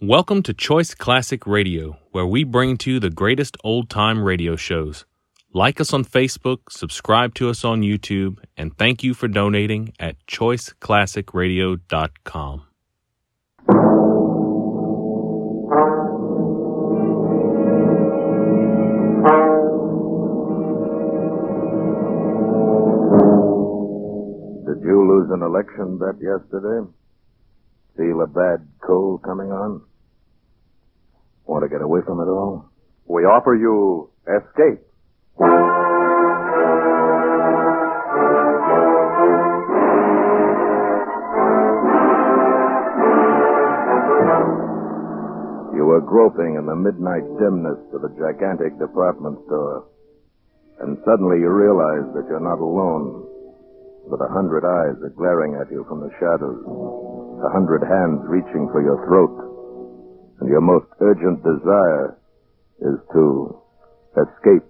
Welcome to Choice Classic Radio, where we bring to you the greatest old time radio shows. Like us on Facebook, subscribe to us on YouTube, and thank you for donating at choiceclassicradio.com. Did you lose an election bet yesterday? Feel a bad cold coming on? Want to get away from it all? We offer you escape. You were groping in the midnight dimness of a gigantic department store. And suddenly you realize that you're not alone. That a hundred eyes are glaring at you from the shadows. A hundred hands reaching for your throat. And your most urgent desire is to escape.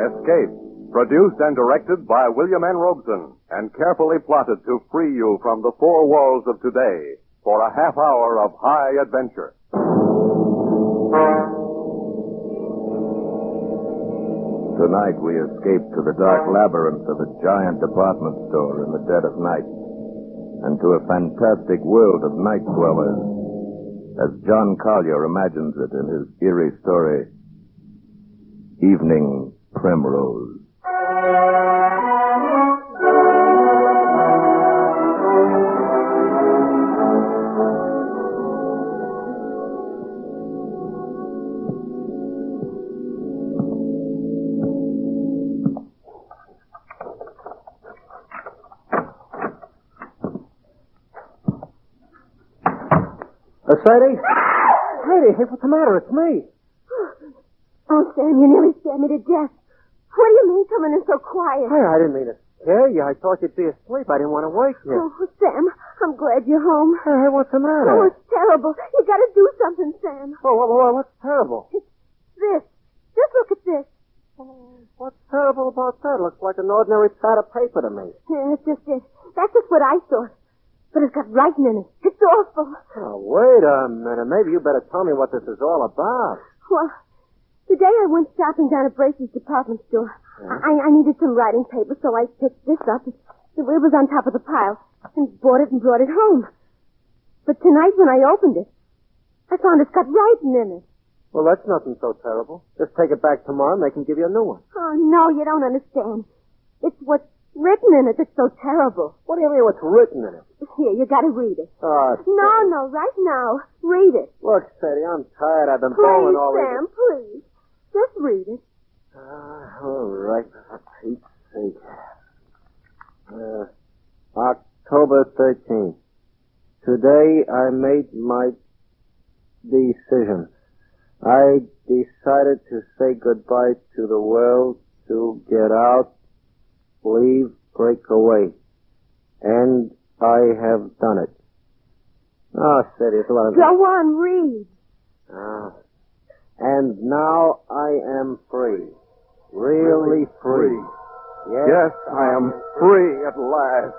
Escape. Produced and directed by William N. Robson and carefully plotted to free you from the four walls of today for a half hour of high adventure. Tonight we escape to the dark labyrinth of a giant department store in the dead of night and to a fantastic world of night dwellers as John Collier imagines it in his eerie story, Evening Primrose. Sadie? Sadie, hey, what's the matter? It's me. Oh, Sam, you nearly scared me to death. What do you mean coming in so quiet? Hey, I didn't mean to scare you. I thought you'd be asleep. I didn't want to wake you. Oh, Sam, I'm glad you're home. Hey, what's the matter? Oh, it's terrible. You gotta do something, Sam. Oh, whoa, whoa, whoa, what's terrible? This. Just look at this. Oh, what's terrible about that? Looks like an ordinary pad of paper to me. Yeah, that's just it. That's just what I thought. But it's got writing in it. It's awful. Oh, wait a minute. Maybe you better tell me what this is all about. Well, today I went shopping down at Bracey's department store. I, I needed some writing paper, so I picked this up. It, it was on top of the pile and bought it and brought it home. But tonight when I opened it, I found it's got writing in it. Well, that's nothing so terrible. Just take it back tomorrow and they can give you a new one. Oh, no, you don't understand. It's what's written in it that's so terrible. What do you mean what's written in it? Here, you gotta read it. Oh, No, no, right now. Read it. look, Sadie, I'm tired. I've been Please, all Sam, please. Just read it. Ah, all right. For Pete's sake. Uh, October 13th. Today I made my decision. I decided to say goodbye to the world, to get out, leave, break away. And I have done it. Ah, Sadie, it's a lot. Go on, read. Ah. And now I am free. Really free. Yes, Yes, I am free at last.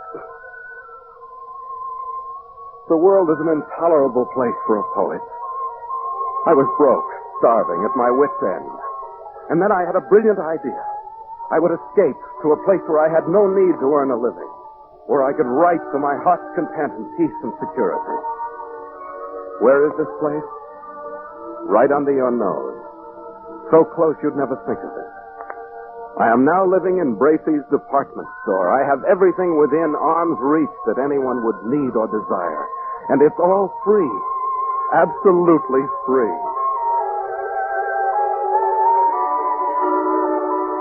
The world is an intolerable place for a poet. I was broke, starving, at my wits' end. And then I had a brilliant idea. I would escape to a place where I had no need to earn a living, where I could write to my heart's content in peace and security. Where is this place? Right under your nose. So close you'd never think of it. I am now living in Bracey's department store. I have everything within arm's reach that anyone would need or desire. And it's all free. Absolutely free.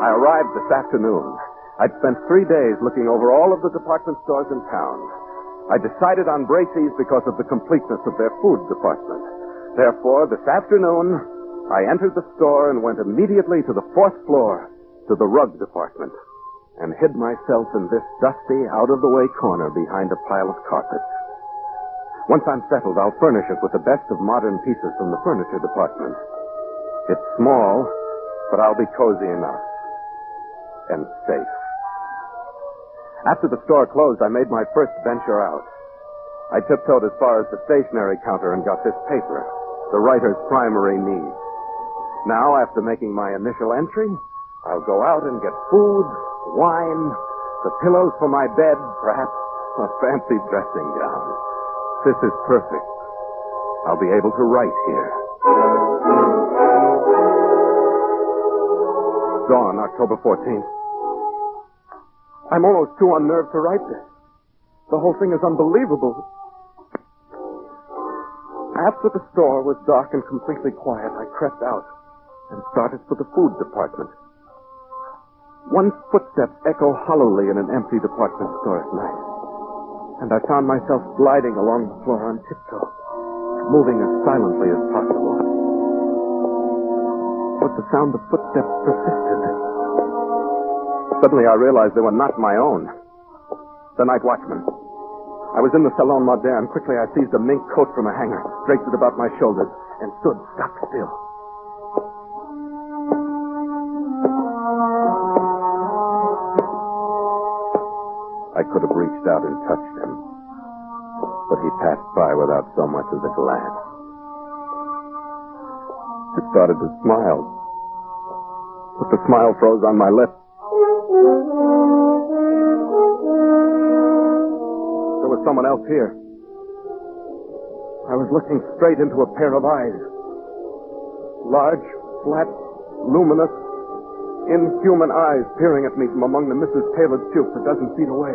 I arrived this afternoon. I'd spent three days looking over all of the department stores in town. I decided on Bracey's because of the completeness of their food department. Therefore, this afternoon, I entered the store and went immediately to the fourth floor to the rug department and hid myself in this dusty, out of the way corner behind a pile of carpets. Once I'm settled, I'll furnish it with the best of modern pieces from the furniture department. It's small, but I'll be cozy enough and safe. After the store closed, I made my first venture out. I tiptoed as far as the stationery counter and got this paper, the writer's primary need. Now, after making my initial entry, I'll go out and get food, wine, the pillows for my bed, perhaps a fancy dressing gown. This is perfect. I'll be able to write here. Dawn, October 14th. I'm almost too unnerved to write this. The whole thing is unbelievable. After the store was dark and completely quiet, I crept out and started for the food department. One footstep echo hollowly in an empty department store at night. And I found myself gliding along the floor on tiptoe, moving as silently as possible. But the sound of footsteps persisted. Suddenly I realized they were not my own. The night watchman. I was in the Salon Moderne. Quickly I seized a mink coat from a hanger, draped it about my shoulders, and stood stock still. I could have reached out and touched him, but he passed by without so much as a glance. I started to smile, but the smile froze on my lips. Here. I was looking straight into a pair of eyes. Large, flat, luminous, inhuman eyes peering at me from among the Mrs. Taylor's jupes a dozen feet away.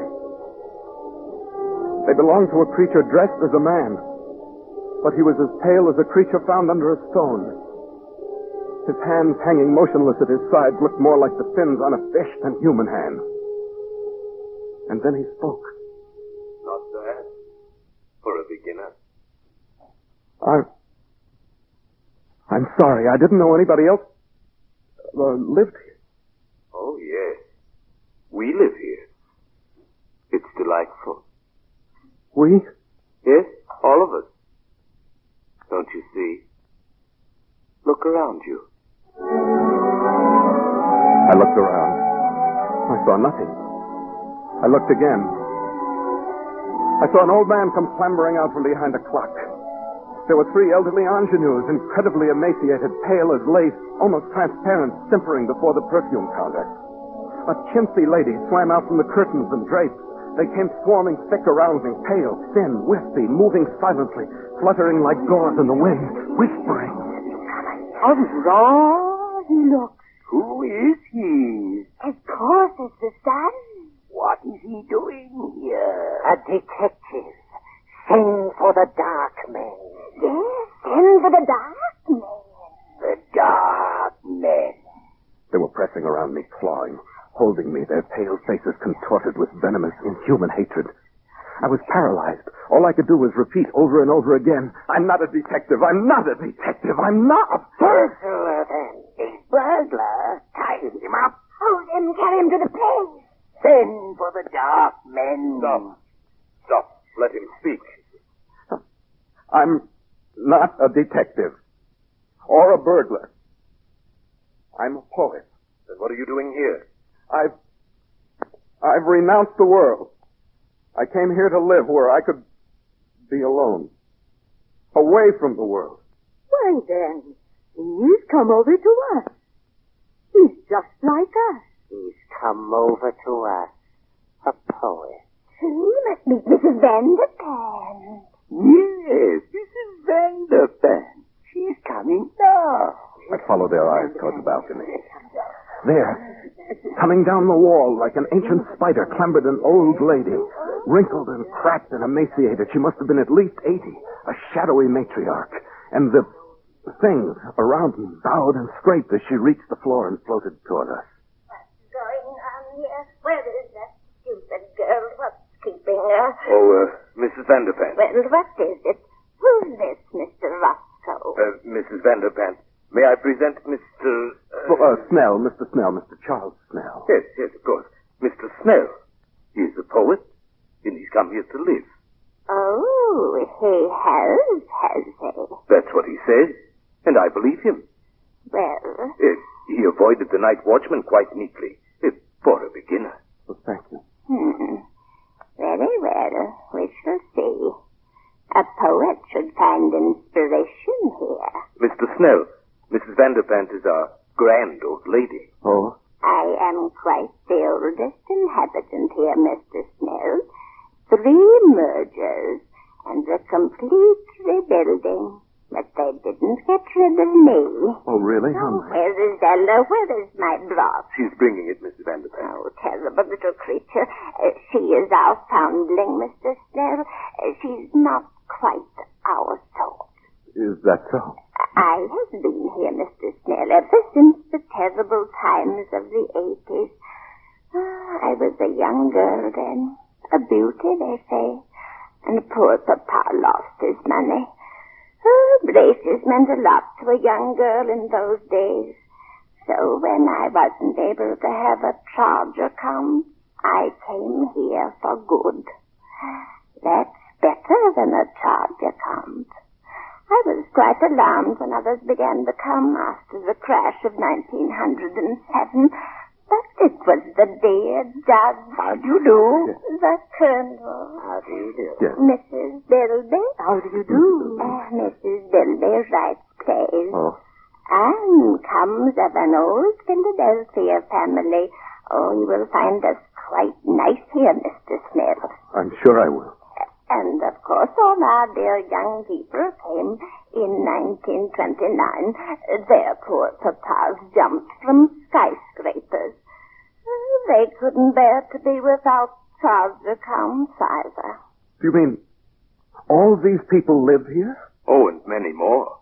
They belonged to a creature dressed as a man, but he was as pale as a creature found under a stone. His hands hanging motionless at his sides looked more like the fins on a fish than human hands. And then he spoke. Beginner. I, I'm sorry. I didn't know anybody else uh, lived here. Oh, yes. We live here. It's delightful. We? Yes, all of us. Don't you see? Look around you. I looked around. I saw nothing. I looked again. I saw an old man come clambering out from behind a clock. There were three elderly ingenues, incredibly emaciated, pale as lace, almost transparent, simpering before the perfume counter. A chintzy lady swam out from the curtains and drapes. They came swarming thick around me, pale, thin, wispy, moving silently, fluttering like gauze in the wind, whispering. How raw he looks. Who is he? Of course it's the sun. What is he doing here? A detective. Send for the dark men. Yes, send for the dark man. The Dark Men. They were pressing around me, clawing, holding me, their pale faces contorted with venomous, inhuman hatred. I was paralyzed. All I could do was repeat over and over again, I'm not a detective. I'm not a detective. I'm not. A burglar, then. A burglar. Tie him up. Hold him, carry him to the place. Send for the dark men. Stop. Stop. Let him speak. I'm not a detective. Or a burglar. I'm a poet. Then what are you doing here? I've. I've renounced the world. I came here to live where I could be alone. Away from the world. Why then, he's come over to us. He's just like us. He's come over to us. A poet. He must be Mrs. Vanderpant. Yes, Mrs. Vanderpant. She's coming now. I followed their eyes toward the balcony. There, coming down the wall like an ancient spider, clambered an old lady, wrinkled and cracked and emaciated. She must have been at least 80, a shadowy matriarch. And the things around me bowed and scraped as she reached the floor and floated toward us. Going on here? Where is that stupid girl? What's keeping her? Oh, uh, Mrs. Vanderpant. Well, what is it? Who's this, Mr. Roscoe? Uh, Mrs. Vanderpant. May I present Mr. Oh, uh, Snell, Mr. Snell, Mr. Charles Snell. Yes, yes, of course. Mr. Snell. He's a poet, and he's come here to live. Oh, he has, has he? That's what he says, and I believe him. Well, Uh, he avoided the night watchman quite neatly, uh, for a beginner. Oh, thank you. hmm. Very well. We shall see. A poet should find inspiration here. Mr. Snell, Mrs. Vanderpant is our grand old lady. Oh? I am quite the oldest inhabitant here, Mr. Snell. Three mergers and a complete rebuilding. But they didn't get rid of me. Oh, really? How Oh, where is Ella? Where is my broth? She's bringing it, Mrs. Vanderpant. Oh, terrible little creature. Uh, she is our foundling, Mr. Snell. Uh, she's not quite our sort. Is that so? I have been here, Mr. Snell, ever since the terrible times of the 80s. Ah, I was a young girl then. A beauty, they say. And poor Papa lost his money. Bracey's meant a lot to a young girl in those days. So when I wasn't able to have a charge account, I came here for good. That's better than a charge account. I was quite alarmed when others began to come after the crash of 1907. But it was the dear judge. How do you do? The colonel. How do you do? Yes. Mrs. Bilby. How do you do? Uh, Mrs. Bilby writes plays. Oh. And comes of an old Philadelphia family. Oh, you will find us quite nice here, Mr. Smith. I'm sure I will. And of course, all our dear young people came in 1929. Their poor papas jumped from skyscrapers. They couldn't bear to be without charge accounts either. Do you mean all these people live here? Oh, and many more.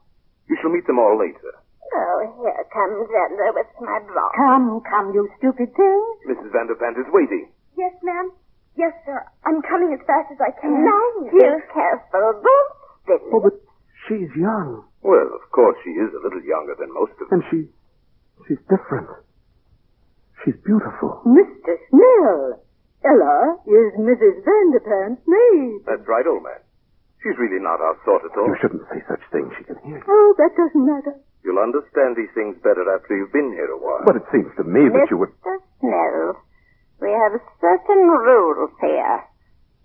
You shall meet them all later. Oh, here comes Ella with my broth. Come, come, you stupid thing. Mrs. Vanderpant is waiting. Yes, ma'am. Yes, sir. I'm coming as fast as I can. Now, be careful. Don't spill Oh, but she's young. Well, of course, she is a little younger than most of them. And she, she's different. She's beautiful. Mr. Snell. Ella is Mrs. Vanderpant's maid. That's right, old man. She's really not our sort at all. You shouldn't say such things. She can hear you. Oh, that doesn't matter. You'll understand these things better after you've been here a while. But it seems to me that you would. Mr. Snell, we have certain rules here.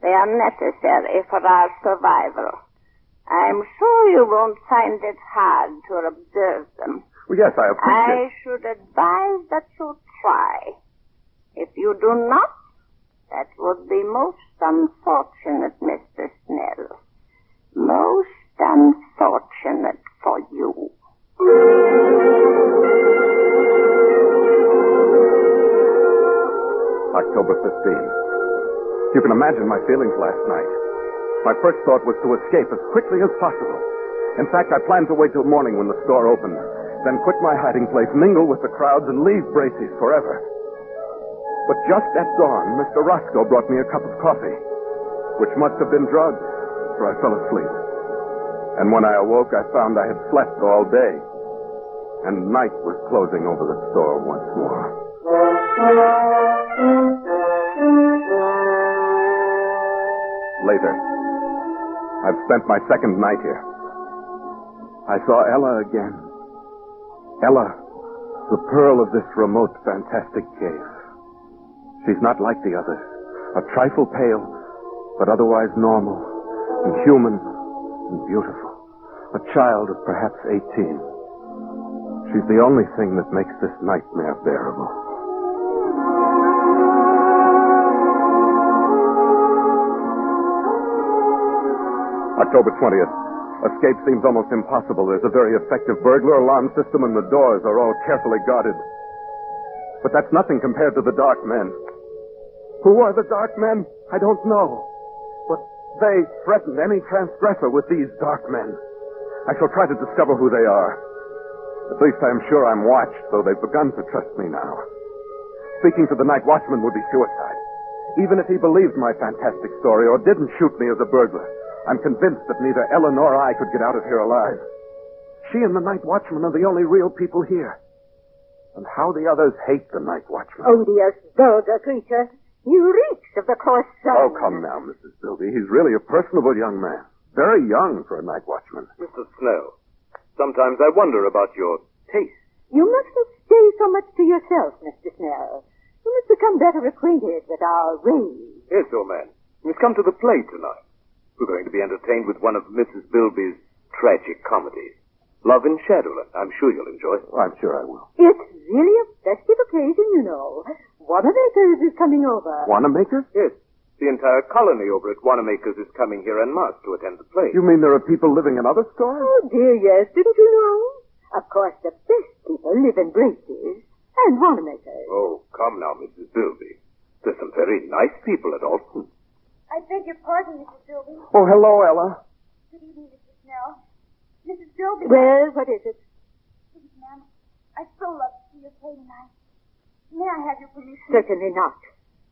They are necessary for our survival. I'm sure you won't find it hard to observe them. Well, yes, I appreciate. I should advise that you try. If you do not, that would be most unfortunate, Mr. Snell. Most unfortunate for you. October 15th. You can imagine my feelings last night. My first thought was to escape as quickly as possible. In fact, I planned to wait till morning when the store opened, then quit my hiding place, mingle with the crowds, and leave Bracey's forever. But just at dawn, Mr. Roscoe brought me a cup of coffee, which must have been drugged, for I fell asleep. And when I awoke, I found I had slept all day, and night was closing over the store once more. Later, I've spent my second night here. I saw Ella again. Ella, the pearl of this remote, fantastic cave. She's not like the others. A trifle pale, but otherwise normal and human and beautiful. A child of perhaps 18. She's the only thing that makes this nightmare bearable. October 20th. Escape seems almost impossible. There's a very effective burglar alarm system and the doors are all carefully guarded. But that's nothing compared to the dark men. Who are the dark men? I don't know. But they threaten any transgressor with these dark men. I shall try to discover who they are. At least I am sure I'm watched, though they've begun to trust me now. Speaking to the night watchman would be suicide. Even if he believed my fantastic story or didn't shoot me as a burglar, I'm convinced that neither Ella nor I could get out of here alive. She and the night watchman are the only real people here. And how the others hate the night watchman. Oh, Odious, vulgar creature. He reeks of the coarse Oh, come now, Mrs. Bilby. He's really a personable young man. Very young for a night watchman. Mr. Snell, sometimes I wonder about your taste. You mustn't stay so much to yourself, Mr. Snell. You must become better acquainted with our race. Yes, old man. We've come to the play tonight. We're going to be entertained with one of Mrs. Bilby's tragic comedies. Love in Shadowland. I'm sure you'll enjoy it. I'm sure I will. It's really a festive occasion, you know. Wanamaker's is coming over. Wanamaker? Yes. The entire colony over at Wanamaker's is coming here en masse to attend the play. You mean there are people living in other stores? Oh, dear, yes. Didn't you know? Of course, the best people live in Bracey's and Wanamaker's. Oh, come now, Mrs. Bilby. There's some very nice people at Alton. I beg your pardon, Mrs. Bilby. Oh, hello, Ella. Good evening, Mrs. Snell. Mrs. Bilby. Well, what is it? Please, ma'am. I'd so love to see your play tonight. May I have your permission? Certainly not.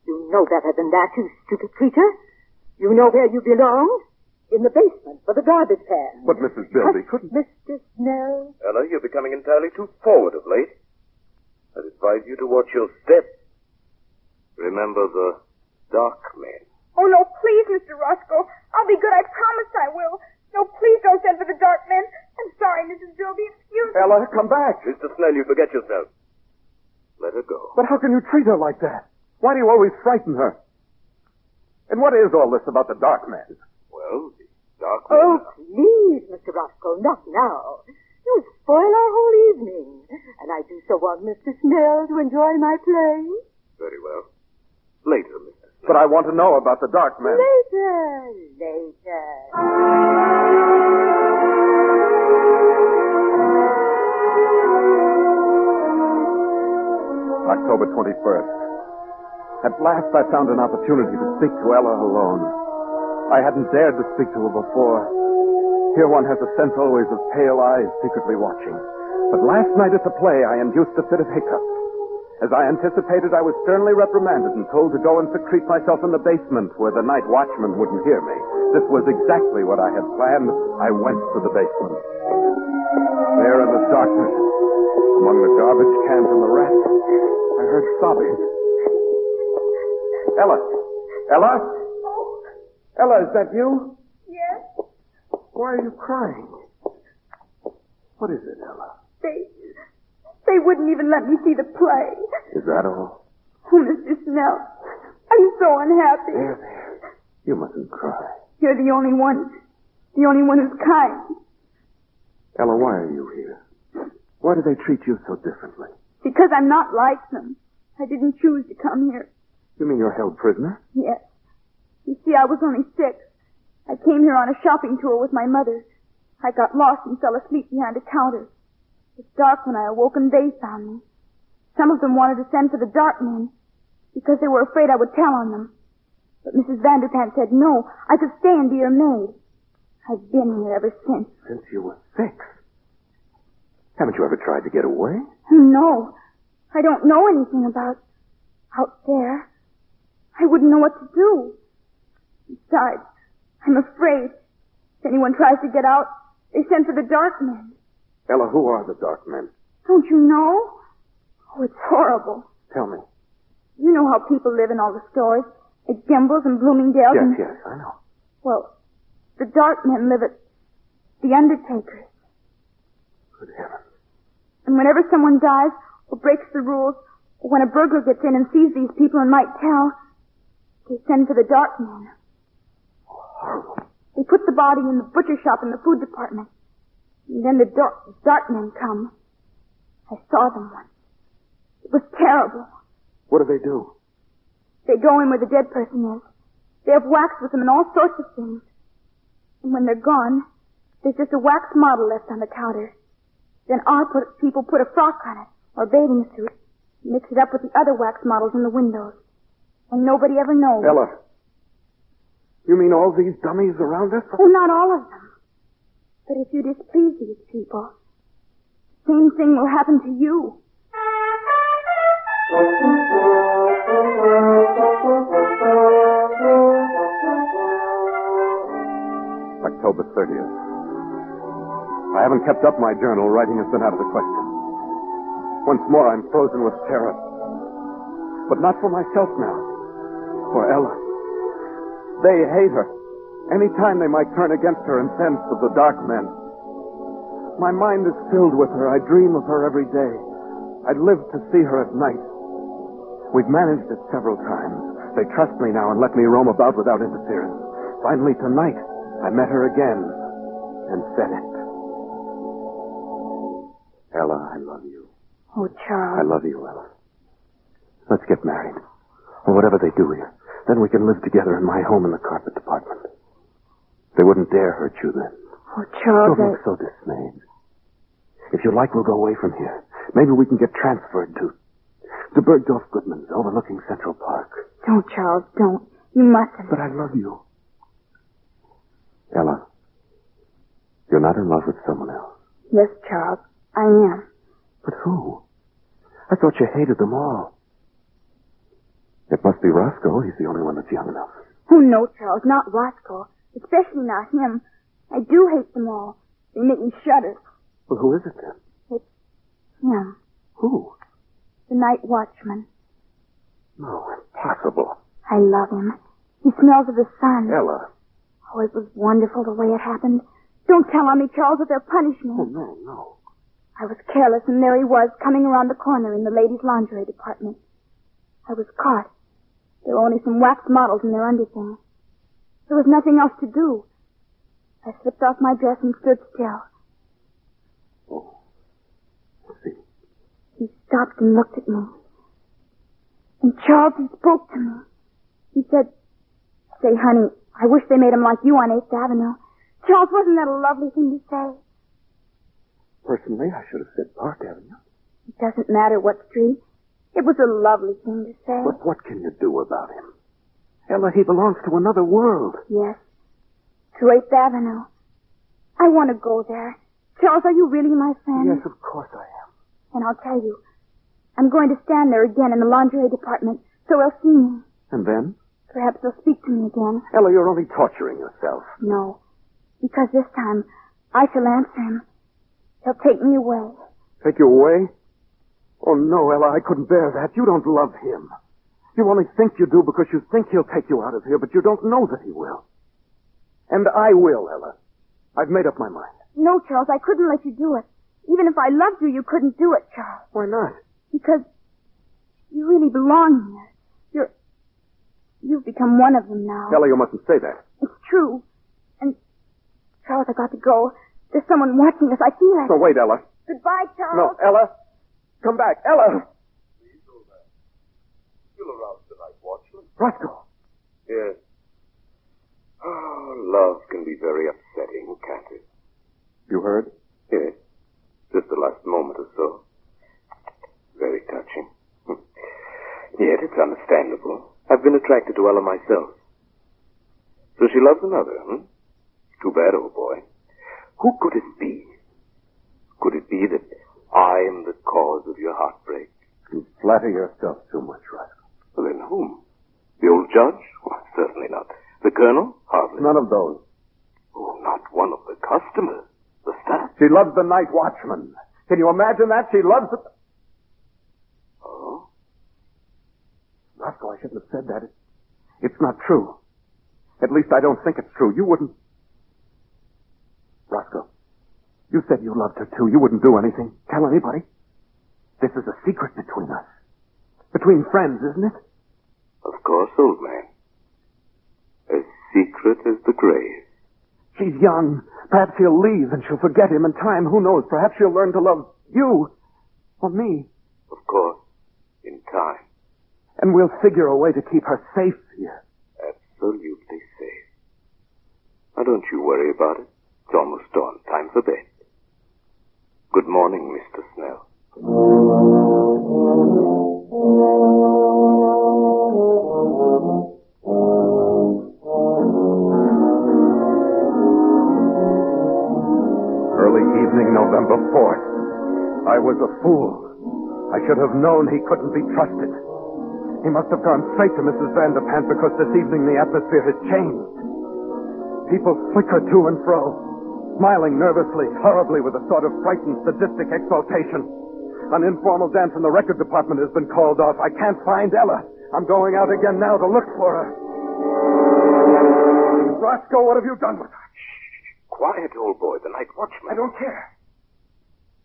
You know better than that, you stupid creature. You know where you belong. In the basement for the garbage can. But Mrs. Bilby couldn't. Mr. Snell. Ella, you're becoming entirely too forward of late. I'd advise you to watch your step. Remember the dark men. Oh, no, please, Mr. Roscoe. I'll be good. I promise I will. No, please don't send for the dark men. I'm sorry, Mrs. Bilby. Excuse me. Ella, come back. Mr. Snell, you forget yourself. Let her go. But how can you treat her like that? Why do you always frighten her? And what is all this about the dark man? Well, the dark men. Oh, please, Mr. Roscoe, not now. You'll spoil our whole evening. And I do so want Mr. Snell to enjoy my play. Very well. Later, Mr. But I want to know about the dark man. Later, later. October 21st. At last I found an opportunity to speak to Ella alone. I hadn't dared to speak to her before. Here one has a sense always of pale eyes secretly watching. But last night at the play I induced a fit of hiccups. As I anticipated, I was sternly reprimanded and told to go and secrete myself in the basement where the night watchman wouldn't hear me. This was exactly what I had planned. I went to the basement. There in the darkness, among the garbage cans and the rats, I heard sobbing. Ella! Ella! Oh. Ella, is that you? Yes? Why are you crying? What is it, Ella? They, they wouldn't even let me see the play. Is that all? Oh, Mr. Snell, I'm so unhappy. There, there. You mustn't cry. You're the only one, the only one who's kind. Ella, why are you here? Why do they treat you so differently? Because I'm not like them. I didn't choose to come here. You mean you're held prisoner? Yes. You see, I was only six. I came here on a shopping tour with my mother. I got lost and fell asleep behind a counter. It was dark when I awoke and they found me. Some of them wanted to send for the dark men because they were afraid I would tell on them. But Mrs. Vanderpant said no, I could stay and be her maid. I've been here ever since. Since you were six. Haven't you ever tried to get away? No, I don't know anything about out there. I wouldn't know what to do. Besides, I'm afraid if anyone tries to get out, they send for the dark men. Ella, who are the dark men? Don't you know? Oh, it's horrible. Tell me. You know how people live in all the stores, at Gimbel's and Bloomingdale's. Yes, and, yes, I know. Well, the dark men live at the Undertaker's. Good heavens. And whenever someone dies or breaks the rules, or when a burglar gets in and sees these people and might tell, they send for the dark men. Oh, horrible. They put the body in the butcher shop in the food department. And then the dark, dark men come. I saw them once. It was terrible. What do they do? They go in where the dead person is. They have wax with them and all sorts of things. And when they're gone, there's just a wax model left on the counter. Then our put, people put a frock on it, or a bathing suit, mix it up with the other wax models in the windows. And nobody ever knows. Ella. You mean all these dummies around us? Oh, not all of them. But if you displease these people, same thing will happen to you. October 30th. I haven't kept up my journal. Writing has been out of the question. Once more, I'm frozen with terror. But not for myself now. For Ella. They hate her. Any time they might turn against her and send for the dark men. My mind is filled with her. I dream of her every day. I'd live to see her at night. We've managed it several times. They trust me now and let me roam about without interference. Finally, tonight, I met her again and said it. Ella, I love you. Oh, Charles. I love you, Ella. Let's get married. Or whatever they do here. Then we can live together in my home in the carpet department. They wouldn't dare hurt you then. Oh, Charles, Don't look so dismayed. If you like, we'll go away from here. Maybe we can get transferred to to Bergdorf Goodman's overlooking Central Park. Don't, Charles, don't. You mustn't. But I love you. Ella, you're not in love with someone else. Yes, Charles, I am. But who? I thought you hated them all. It must be Roscoe. He's the only one that's young enough. Oh, no, Charles, not Roscoe. Especially not him. I do hate them all. They make me shudder. Well, who is it then? It's him, Who? the night watchman. No, impossible. I love him. He smells of the sun. Ella. Oh, it was wonderful the way it happened. Don't tell on me, Charles, or they'll punish me. Oh, no, no. I was careless, and there he was, coming around the corner in the ladies' lingerie department. I was caught. There were only some wax models in their underthing. There was nothing else to do. I slipped off my dress and stood still. Oh. See. He stopped and looked at me. And Charles, he spoke to me. He said, Say, honey, I wish they made him like you on 8th Avenue. Charles, wasn't that a lovely thing to say? Personally, I should have said Park Avenue. It doesn't matter what street. It was a lovely thing to say. But what can you do about him? Ella, he belongs to another world. Yes. To 8th Avenue. I want to go there. Charles, are you really my friend? Yes, of course I am. And I'll tell you, I'm going to stand there again in the lingerie department, so he'll see me. And then? Perhaps he'll speak to me again. Ella, you're only torturing yourself. No. Because this time, I shall answer him. He'll take me away. Take you away? Oh, no, Ella, I couldn't bear that. You don't love him. You only think you do because you think he'll take you out of here, but you don't know that he will. And I will, Ella. I've made up my mind. No, Charles, I couldn't let you do it. Even if I loved you, you couldn't do it, Charles. Why not? Because you really belong here. You're, you've become one of them now. Ella, you mustn't say that. It's true. And, Charles, I've got to go. There's someone watching us. I feel it. No, wait, Ella. Goodbye, Charles. No, Ella. Come back. Ella. You'll arouse the night watchman. Roscoe. Yes. Oh, love can be very upsetting, can't it? You heard? Yes. Just the last moment or so. Very touching. Yet it's understandable. I've been attracted to Ella myself. So she loves another, hmm? Too bad, old boy. Who could it be? Could it be that I am the cause of your heartbreak? You flatter yourself too much, Roscoe. Well, then whom? The old judge? Well, certainly not. The colonel? Hardly. None of those. Oh, not one of the customers. The staff? She loves the night watchman. Can you imagine that? She loves it. Oh? Roscoe, I shouldn't have said that. It, it's not true. At least I don't think it's true. You wouldn't. Roscoe, you said you loved her too. You wouldn't do anything. Tell anybody. This is a secret between us. Between friends, isn't it? Of course, old man. As secret as the grave. She's young. Perhaps she'll leave and she'll forget him in time. Who knows? Perhaps she'll learn to love you. Or me. Of course. In time. And we'll figure a way to keep her safe here. Absolutely safe. Now don't you worry about it. It's almost dawn. Time for bed. Good morning, Mr. Snell. November 4th. I was a fool. I should have known he couldn't be trusted. He must have gone straight to Mrs. Vanderpant because this evening the atmosphere has changed. People flicker to and fro, smiling nervously, horribly with a sort of frightened, sadistic exaltation. An informal dance in the record department has been called off. I can't find Ella. I'm going out again now to look for her. Roscoe, what have you done with her? Quiet, old boy. The night watchman. I don't care.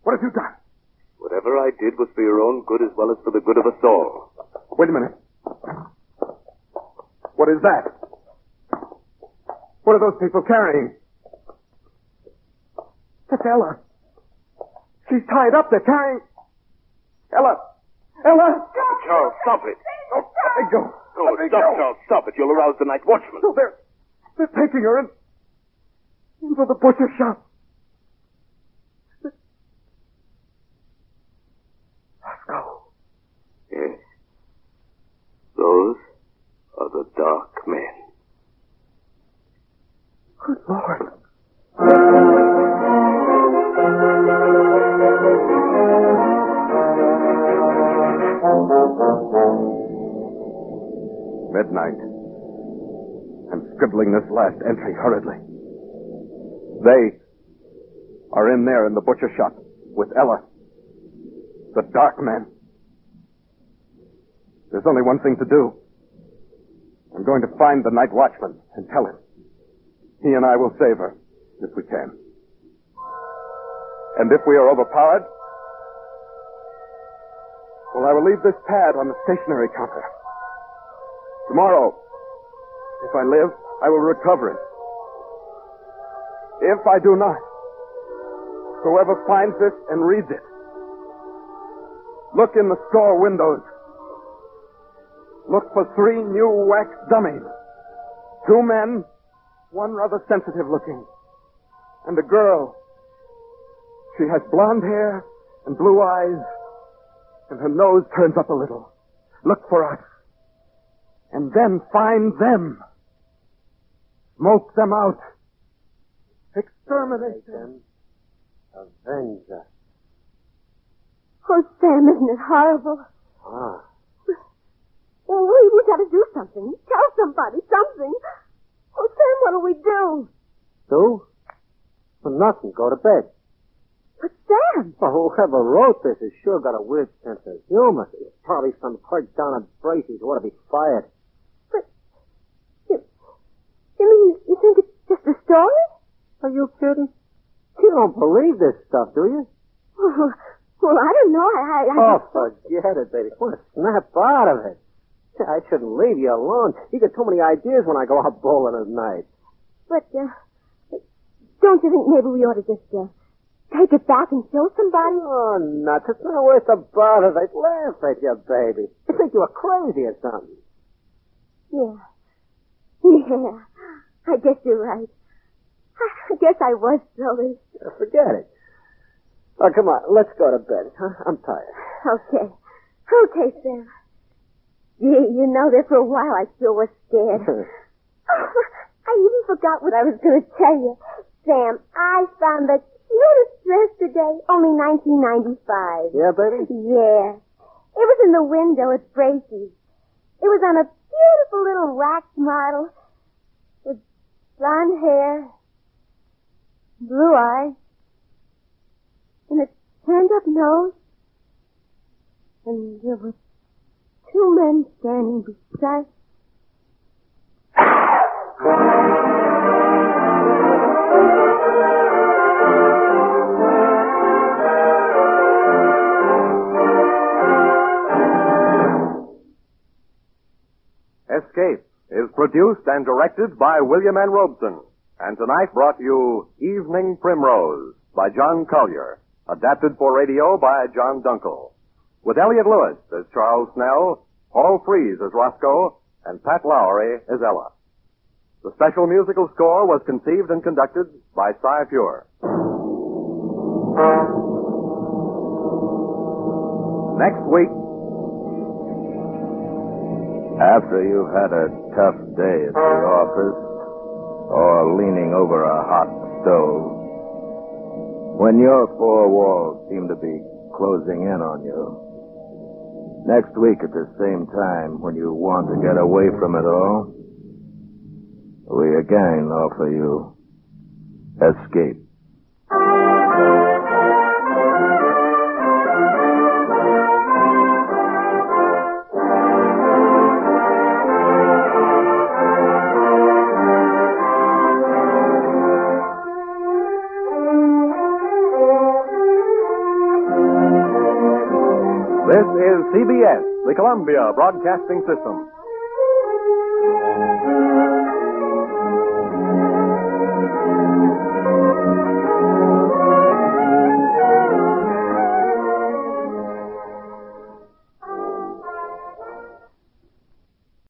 What have you done? Whatever I did was for your own good as well as for the good of us all. Wait a minute. What is that? What are those people carrying? That's Ella. She's tied up. They're carrying. Ella! Ella! Charles, stop it. Oh, let me go. Oh, let me stop, go. Charles, stop it. You'll arouse the night watchman. No, they're, they're taking her in, into the butcher shop. Let's go. Yes. Those are the dark men. Good Lord. Midnight. I'm scribbling this last entry hurriedly. They are in there in the butcher shop with Ella. The dark men. There's only one thing to do. I'm going to find the night watchman and tell him. He and I will save her, if we can. And if we are overpowered, well, I will leave this pad on the stationery counter. Tomorrow, if I live, I will recover it. If I do not, whoever finds this and reads it, look in the store windows. Look for three new wax dummies. Two men, one rather sensitive looking, and a girl. She has blonde hair and blue eyes, and her nose turns up a little. Look for us. And then find them. Smoke them out. Exterminate them. Avenge us. Oh, Sam, isn't it horrible? Ah. Well, we, we gotta do something. Tell somebody something. Oh, Sam, what'll we do? Do? Well, nothing. Go to bed. But Sam! Well, whoever wrote this has sure got a weird sense of humor. It's probably some herd down at Bracey's who ought to be fired. But you, you mean you think it's just a story? Are you kidding? You don't believe this stuff, do you? Well, well I don't know. I, I, I Oh, forget it, baby. To snap out of it. I shouldn't leave you alone. You get too many ideas when I go out bowling at night. But uh, don't you think maybe we ought to just uh, take it back and show somebody? Oh, nuts. It's not worth the bother. They'd laugh at you, baby. They think you were crazy or something. Yeah. Yeah. I guess you're right. I guess I was silly. Uh, Forget it. Oh, come on. Let's go to bed. Huh? I'm tired. Okay. Okay, Sam. You, you know that for a while I sure was scared. Oh, I even forgot what I was going to tell you. Sam, I found the cutest dress today, only 1995. yeah, baby? Yeah. It was in the window at Bracey's. It was on a beautiful little wax model with blonde hair, blue eyes, and a turned up nose. And there were two men standing beside. Escape is produced and directed by William N. Robson. And tonight brought you Evening Primrose by John Collier, adapted for radio by John Dunkel. With Elliott Lewis as Charles Snell, Paul Frees as Roscoe, and Pat Lowry as Ella. The special musical score was conceived and conducted by Cy Feuer. Next week, After you've had a tough day at the office, or leaning over a hot stove, when your four walls seem to be closing in on you, next week at the same time when you want to get away from it all, we again offer you escape. CBS, the Columbia Broadcasting System.